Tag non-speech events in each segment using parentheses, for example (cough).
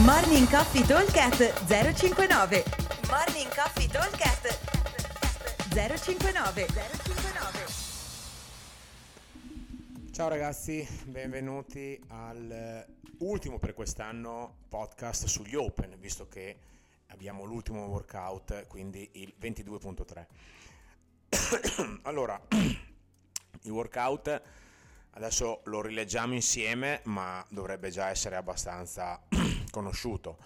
Morning Coffee Talkcast 059 Morning Coffee Talkcast 059 059 Ciao ragazzi, benvenuti all'ultimo per quest'anno podcast sugli Open, visto che abbiamo l'ultimo workout, quindi il 22.3. (coughs) allora, (coughs) il workout adesso lo rileggiamo insieme, ma dovrebbe già essere abbastanza conosciuto.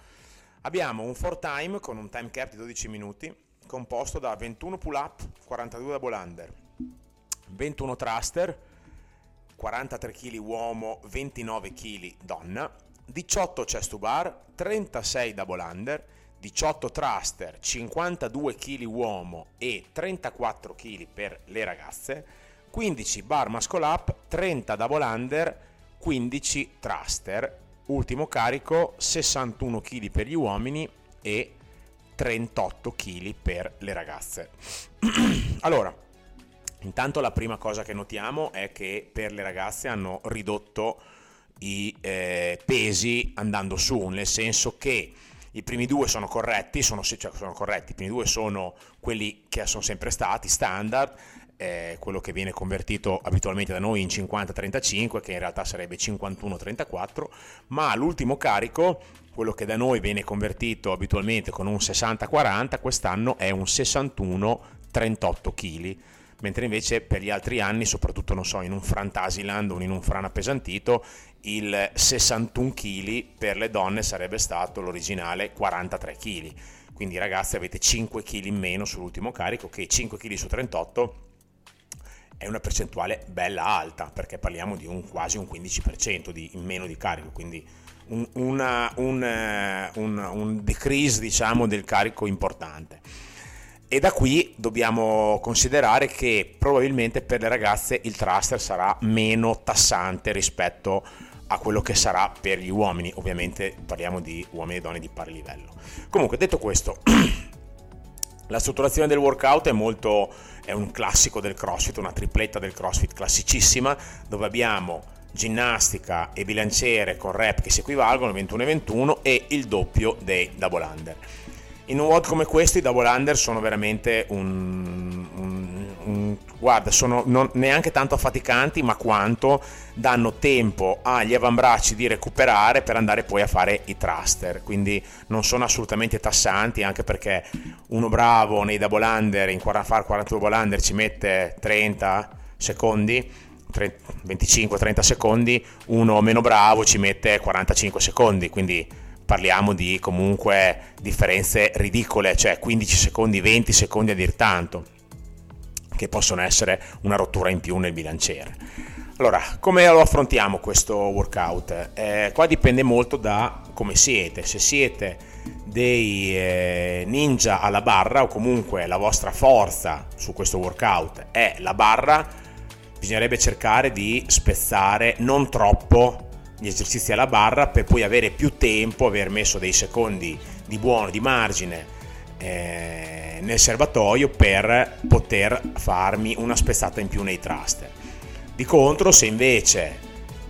Abbiamo un 4 time con un time cap di 12 minuti, composto da 21 pull up, 42 double under, 21 thruster, 43 kg uomo, 29 kg donna, 18 chest to bar, 36 double under, 18 thruster, 52 kg uomo e 34 kg per le ragazze, 15 bar muscle up, 30 double under, 15 thruster, ultimo carico 61 kg per gli uomini e 38 kg per le ragazze. (clears throat) allora, intanto la prima cosa che notiamo è che per le ragazze hanno ridotto i eh, pesi andando su, nel senso che i primi due sono corretti, sono, cioè sono corretti, i primi due sono quelli che sono sempre stati standard, eh, quello che viene convertito abitualmente da noi in 50-35, che in realtà sarebbe 51-34, ma l'ultimo carico, quello che da noi viene convertito abitualmente con un 60-40, quest'anno è un 61-38 kg mentre invece per gli altri anni, soprattutto non so, in un Frantasiland o in un Fran appesantito, il 61 kg per le donne sarebbe stato l'originale 43 kg. Quindi ragazzi avete 5 kg in meno sull'ultimo carico, che 5 kg su 38 è una percentuale bella alta, perché parliamo di un, quasi un 15% di, in meno di carico, quindi un, una, un, eh, un, un decrease diciamo, del carico importante. E da qui dobbiamo considerare che probabilmente per le ragazze il thruster sarà meno tassante rispetto a quello che sarà per gli uomini, ovviamente parliamo di uomini e donne di pari livello. Comunque detto questo, (clears throat) la strutturazione del workout è molto è un classico del CrossFit, una tripletta del CrossFit classicissima, dove abbiamo ginnastica e bilanciere con rep che si equivalgono 21 e 21 e il doppio dei double under. In un WOD come questo i double under sono veramente un, guarda, sono non, neanche tanto affaticanti, ma quanto danno tempo agli avambracci di recuperare per andare poi a fare i thruster. Quindi non sono assolutamente tassanti, anche perché uno bravo nei double under, in fare 40 double under ci mette 30 secondi 25-30 secondi, uno meno bravo ci mette 45 secondi, quindi parliamo di comunque differenze ridicole, cioè 15 secondi, 20 secondi a dir tanto, che possono essere una rottura in più nel bilanciere. Allora, come lo affrontiamo questo workout? Eh, qua dipende molto da come siete, se siete dei eh, ninja alla barra o comunque la vostra forza su questo workout è la barra, bisognerebbe cercare di spezzare non troppo gli esercizi alla barra per poi avere più tempo, aver messo dei secondi di buono, di margine eh, nel serbatoio per poter farmi una spezzata in più nei thruster. Di contro, se invece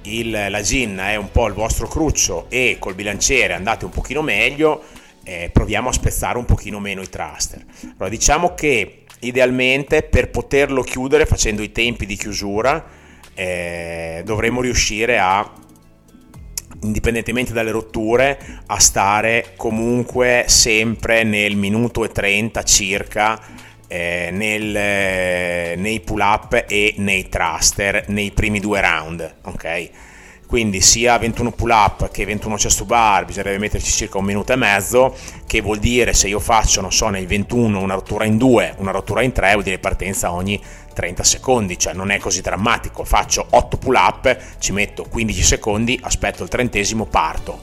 il, la ginna è un po' il vostro cruccio e col bilanciere andate un pochino meglio, eh, proviamo a spezzare un pochino meno i thruster. Allora, diciamo che idealmente per poterlo chiudere facendo i tempi di chiusura eh, dovremmo riuscire a indipendentemente dalle rotture, a stare comunque sempre nel minuto e 30 circa eh, nel, eh, nei pull up e nei thruster nei primi due round, ok? Quindi sia 21 pull up che 21 chest to bar bisognerebbe metterci circa un minuto e mezzo, che vuol dire se io faccio, non so, nel 21 una rottura in 2, una rottura in 3, vuol dire partenza ogni 30 secondi, cioè non è così drammatico, faccio 8 pull up, ci metto 15 secondi, aspetto il trentesimo, parto,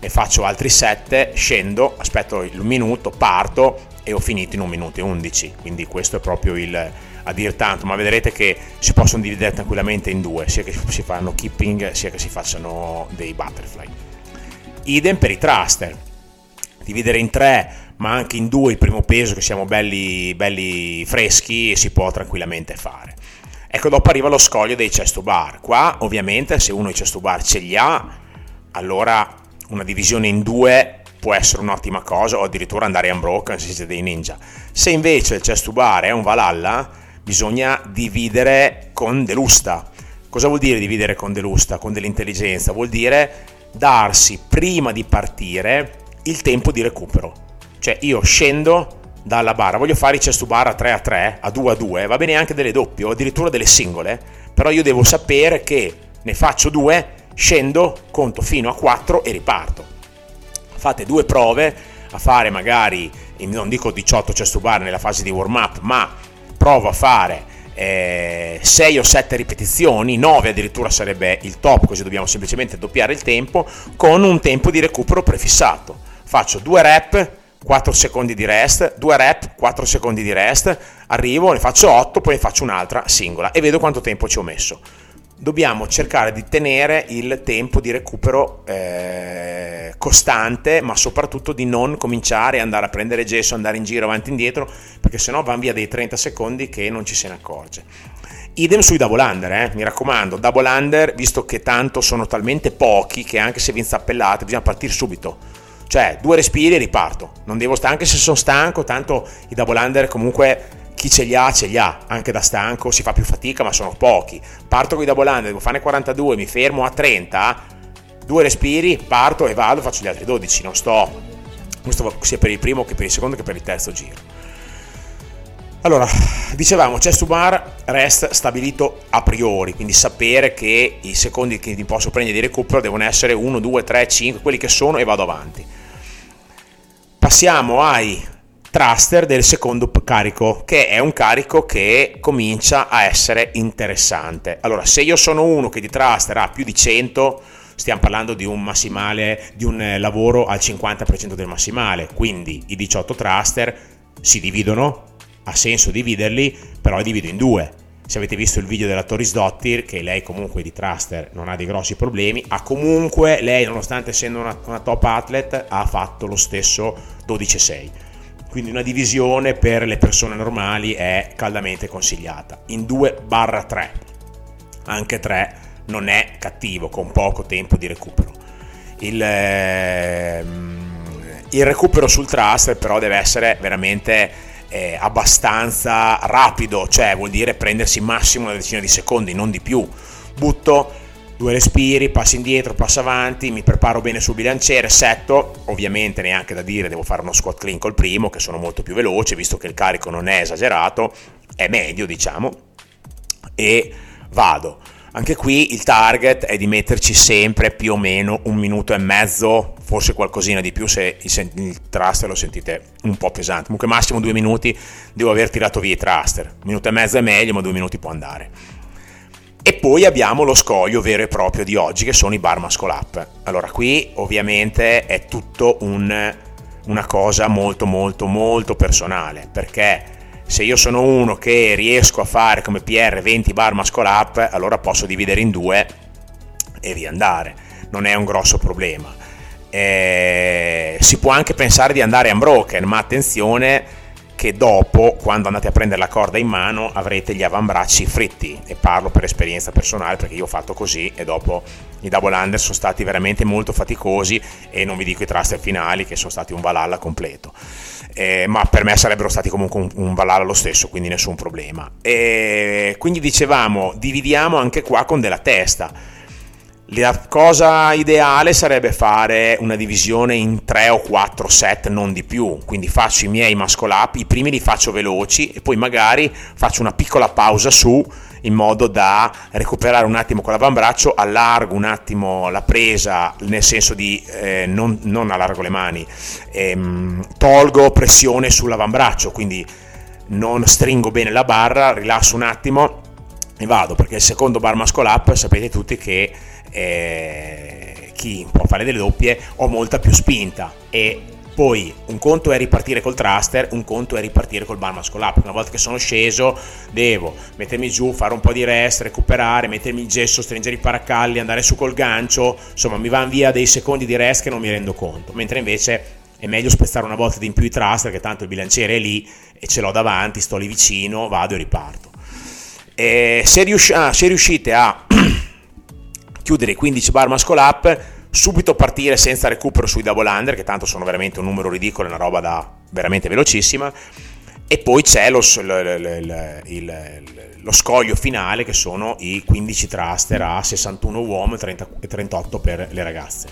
ne faccio altri 7, scendo, aspetto il minuto, parto e ho finito in un minuto e 11, quindi questo è proprio il a dir tanto, ma vedrete che si possono dividere tranquillamente in due, sia che si fanno keeping sia che si facciano dei butterfly. Idem per i thruster, dividere in tre ma anche in due il primo peso che siamo belli, belli freschi si può tranquillamente fare. Ecco, dopo arriva lo scoglio dei chest bar. Qua, ovviamente, se uno i chest bar ce li ha, allora una divisione in due può essere un'ottima cosa o addirittura andare unbroken se siete dei ninja. Se invece il chest bar è un Valhalla, bisogna dividere con delusta. Cosa vuol dire dividere con delusta, con dell'intelligenza? Vuol dire darsi prima di partire il tempo di recupero. Cioè io scendo dalla barra, voglio fare i chest to bar a 3 a 3, a 2 a 2, va bene anche delle doppie o addirittura delle singole, però io devo sapere che ne faccio due, scendo, conto fino a 4 e riparto. Fate due prove a fare magari, non dico 18 chest to bar nella fase di warm up, ma provo a fare 6 eh, o 7 ripetizioni, 9 addirittura sarebbe il top, così dobbiamo semplicemente doppiare il tempo, con un tempo di recupero prefissato. Faccio 2 rep, 4 secondi di rest, 2 rep, 4 secondi di rest, arrivo, ne faccio 8, poi ne faccio un'altra singola e vedo quanto tempo ci ho messo. Dobbiamo cercare di tenere il tempo di recupero eh, costante, ma soprattutto di non cominciare a andare a prendere gesso, andare in giro avanti e indietro, perché sennò van via dei 30 secondi che non ci se ne accorge. Idem sui double under, eh? mi raccomando, double under, visto che tanto sono talmente pochi che anche se vi inzappellate bisogna partire subito cioè, due respiri e riparto. Non devo stare, anche se sono stanco, tanto i double under comunque chi ce li ha, ce li ha. Anche da stanco si fa più fatica, ma sono pochi. Parto con i double under, devo fare 42, mi fermo a 30, due respiri, parto e vado, faccio gli altri 12. Non sto, questo sia per il primo che per il secondo che per il terzo giro. Allora, dicevamo, chest to bar rest stabilito a priori, quindi sapere che i secondi che mi posso prendere di recupero devono essere 1, 2, 3, 5, quelli che sono e vado avanti. Passiamo ai thruster del secondo carico, che è un carico che comincia a essere interessante. Allora, se io sono uno che di thruster ha più di 100, stiamo parlando di un massimale, di un eh, lavoro al 50% del massimale, quindi i 18 thruster si dividono, ha senso dividerli, però li divido in due. Se avete visto il video della Toris Dottir, che lei comunque di thruster non ha dei grossi problemi, ha comunque, lei nonostante essendo una, una top athlete, ha fatto lo stesso 12-6. Quindi una divisione per le persone normali è caldamente consigliata. In 2-3. Anche 3 non è cattivo, con poco tempo di recupero. Il, eh, il recupero sul thruster però deve essere veramente eh, abbastanza rapido, cioè vuol dire prendersi massimo una decina di secondi, non di più. Butto due respiri, passo indietro, passo avanti, mi preparo bene sul bilanciere, setto, ovviamente neanche da dire devo fare uno squat clean col primo, che sono molto più veloce, visto che il carico non è esagerato, è medio diciamo, e vado. Anche qui il target è di metterci sempre più o meno un minuto e mezzo, forse qualcosina di più se il thruster lo sentite un po' pesante. Comunque massimo due minuti devo aver tirato via i thruster. Un minuto e mezzo è meglio, ma due minuti può andare. E poi abbiamo lo scoglio vero e proprio di oggi che sono i bar muscle up. Allora qui ovviamente è tutto un, una cosa molto molto molto personale perché se io sono uno che riesco a fare come PR 20 bar muscle up, allora posso dividere in due e riandare, non è un grosso problema. Eh, si può anche pensare di andare unbroken, ma attenzione che dopo, quando andate a prendere la corda in mano, avrete gli avambracci fritti e parlo per esperienza personale perché io ho fatto così e dopo i double under sono stati veramente molto faticosi e non vi dico i thruster finali che sono stati un Valhalla completo eh, ma per me sarebbero stati comunque un, un Valhalla lo stesso, quindi nessun problema. E quindi dicevamo, dividiamo anche qua con della testa. La cosa ideale sarebbe fare una divisione in 3 o 4 set, non di più. Quindi faccio i miei muscle up, i primi li faccio veloci e poi magari faccio una piccola pausa su in modo da recuperare un attimo con l'avambraccio, allargo un attimo la presa, nel senso di eh, non, non, allargo le mani, ehm, tolgo pressione sull'avambraccio, quindi non stringo bene la barra, rilasso un attimo e vado, perché il secondo bar muscle up sapete tutti che eh, chi può fare delle doppie ho molta più spinta e poi un conto è ripartire col thruster, un conto è ripartire col bar muscle up. Una volta che sono sceso, devo mettermi giù, fare un po' di rest, recuperare, mettermi il gesso, stringere i paracalli, andare su col gancio. Insomma, mi vanno via dei secondi di rest che non mi rendo conto. Mentre invece è meglio spezzare una volta di in più i thruster, che tanto il bilanciere è lì e ce l'ho davanti, sto lì vicino, vado e riparto. E se, riusci- ah, se riuscite a (clears throat) chiudere i 15 bar muscle up, subito partire senza recupero sui double under, che tanto sono veramente un numero ridicolo, una roba da veramente velocissima, e poi c'è lo, il, il, lo scoglio finale che sono i 15 thruster a 61 uomo e 38 per le ragazze.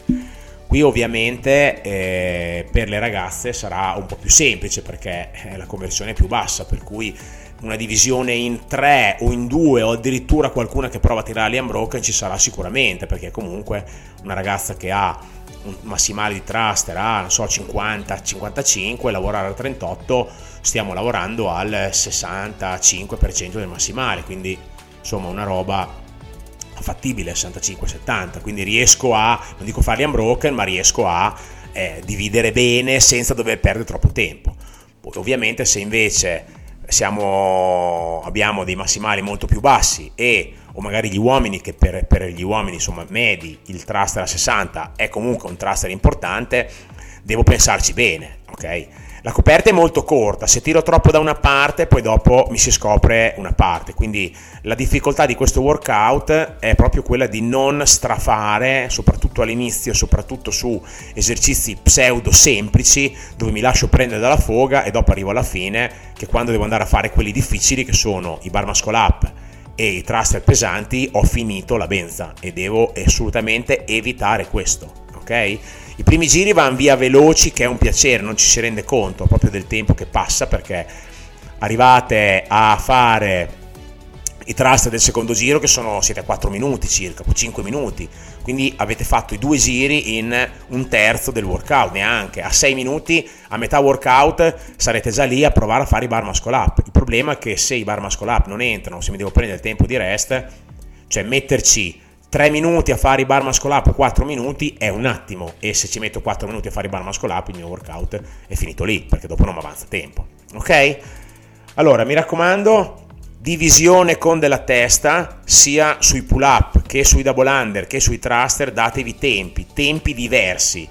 Qui ovviamente eh, per le ragazze sarà un po' più semplice perché eh, la conversione è più bassa, per cui una divisione in 3 o in 2 o addirittura qualcuna che prova a tirare l'unbroken ci sarà sicuramente perché comunque una ragazza che ha un massimale di thruster a non so 50-55 lavorare a 38 stiamo lavorando al 65% del massimale quindi insomma una roba fattibile 65-70 quindi riesco a non dico farli unbroken ma riesco a eh, dividere bene senza dover perdere troppo tempo. Ovviamente se invece siamo, abbiamo dei massimali molto più bassi e o magari gli uomini che per, per gli uomini insomma medi il thruster a 60 è comunque un thruster importante devo pensarci bene ok la coperta è molto corta, se tiro troppo da una parte poi dopo mi si scopre una parte, quindi la difficoltà di questo workout è proprio quella di non strafare, soprattutto all'inizio, soprattutto su esercizi pseudo semplici dove mi lascio prendere dalla foga e dopo arrivo alla fine che quando devo andare a fare quelli difficili che sono i bar muscle up e i thruster pesanti ho finito la benza e devo assolutamente evitare questo, ok? I primi giri vanno via veloci, che è un piacere, non ci si rende conto proprio del tempo che passa perché arrivate a fare i trust del secondo giro che sono siete a 4 minuti circa, 5 minuti, quindi avete fatto i due giri in un terzo del workout, neanche a 6 minuti a metà workout sarete già lì a provare a fare i bar muscle up. Il problema è che se i bar muscle up non entrano, se mi devo prendere il tempo di rest, cioè metterci 3 minuti a fare i bar muscle up, 4 minuti è un attimo e se ci metto 4 minuti a fare i bar muscle up il mio workout è finito lì perché dopo non mi avanza tempo. Ok? Allora mi raccomando, divisione con della testa sia sui pull up che sui double under che sui thruster, datevi tempi, tempi diversi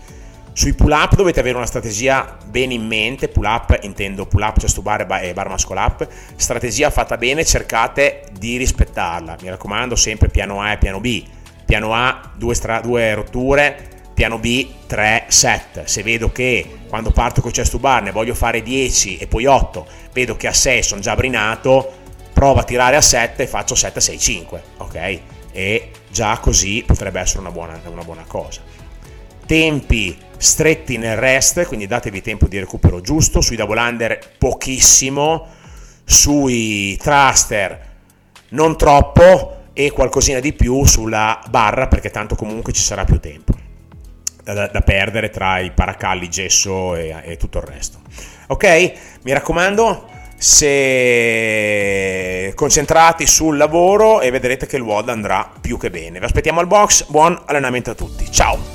sui pull up dovete avere una strategia bene in mente, pull up intendo pull up chest to bar e bar muscle up, strategia fatta bene, cercate di rispettarla, mi raccomando sempre piano A e piano B, piano A due, stra- due rotture, piano B 3 set, se vedo che quando parto con chest to bar ne voglio fare 10 e poi 8, vedo che a 6 sono già brinato, provo a tirare a 7 e faccio 7, 6, 5, ok? E già così potrebbe essere una buona, una buona cosa. Tempi stretti nel rest, quindi datevi tempo di recupero giusto, sui double under pochissimo, sui thruster non troppo e qualcosina di più sulla barra perché tanto comunque ci sarà più tempo da, da perdere tra i paracalli, gesso e, e tutto il resto. Ok? Mi raccomando, se concentrati sul lavoro e vedrete che il WOD andrà più che bene. Vi aspettiamo al box, buon allenamento a tutti. Ciao!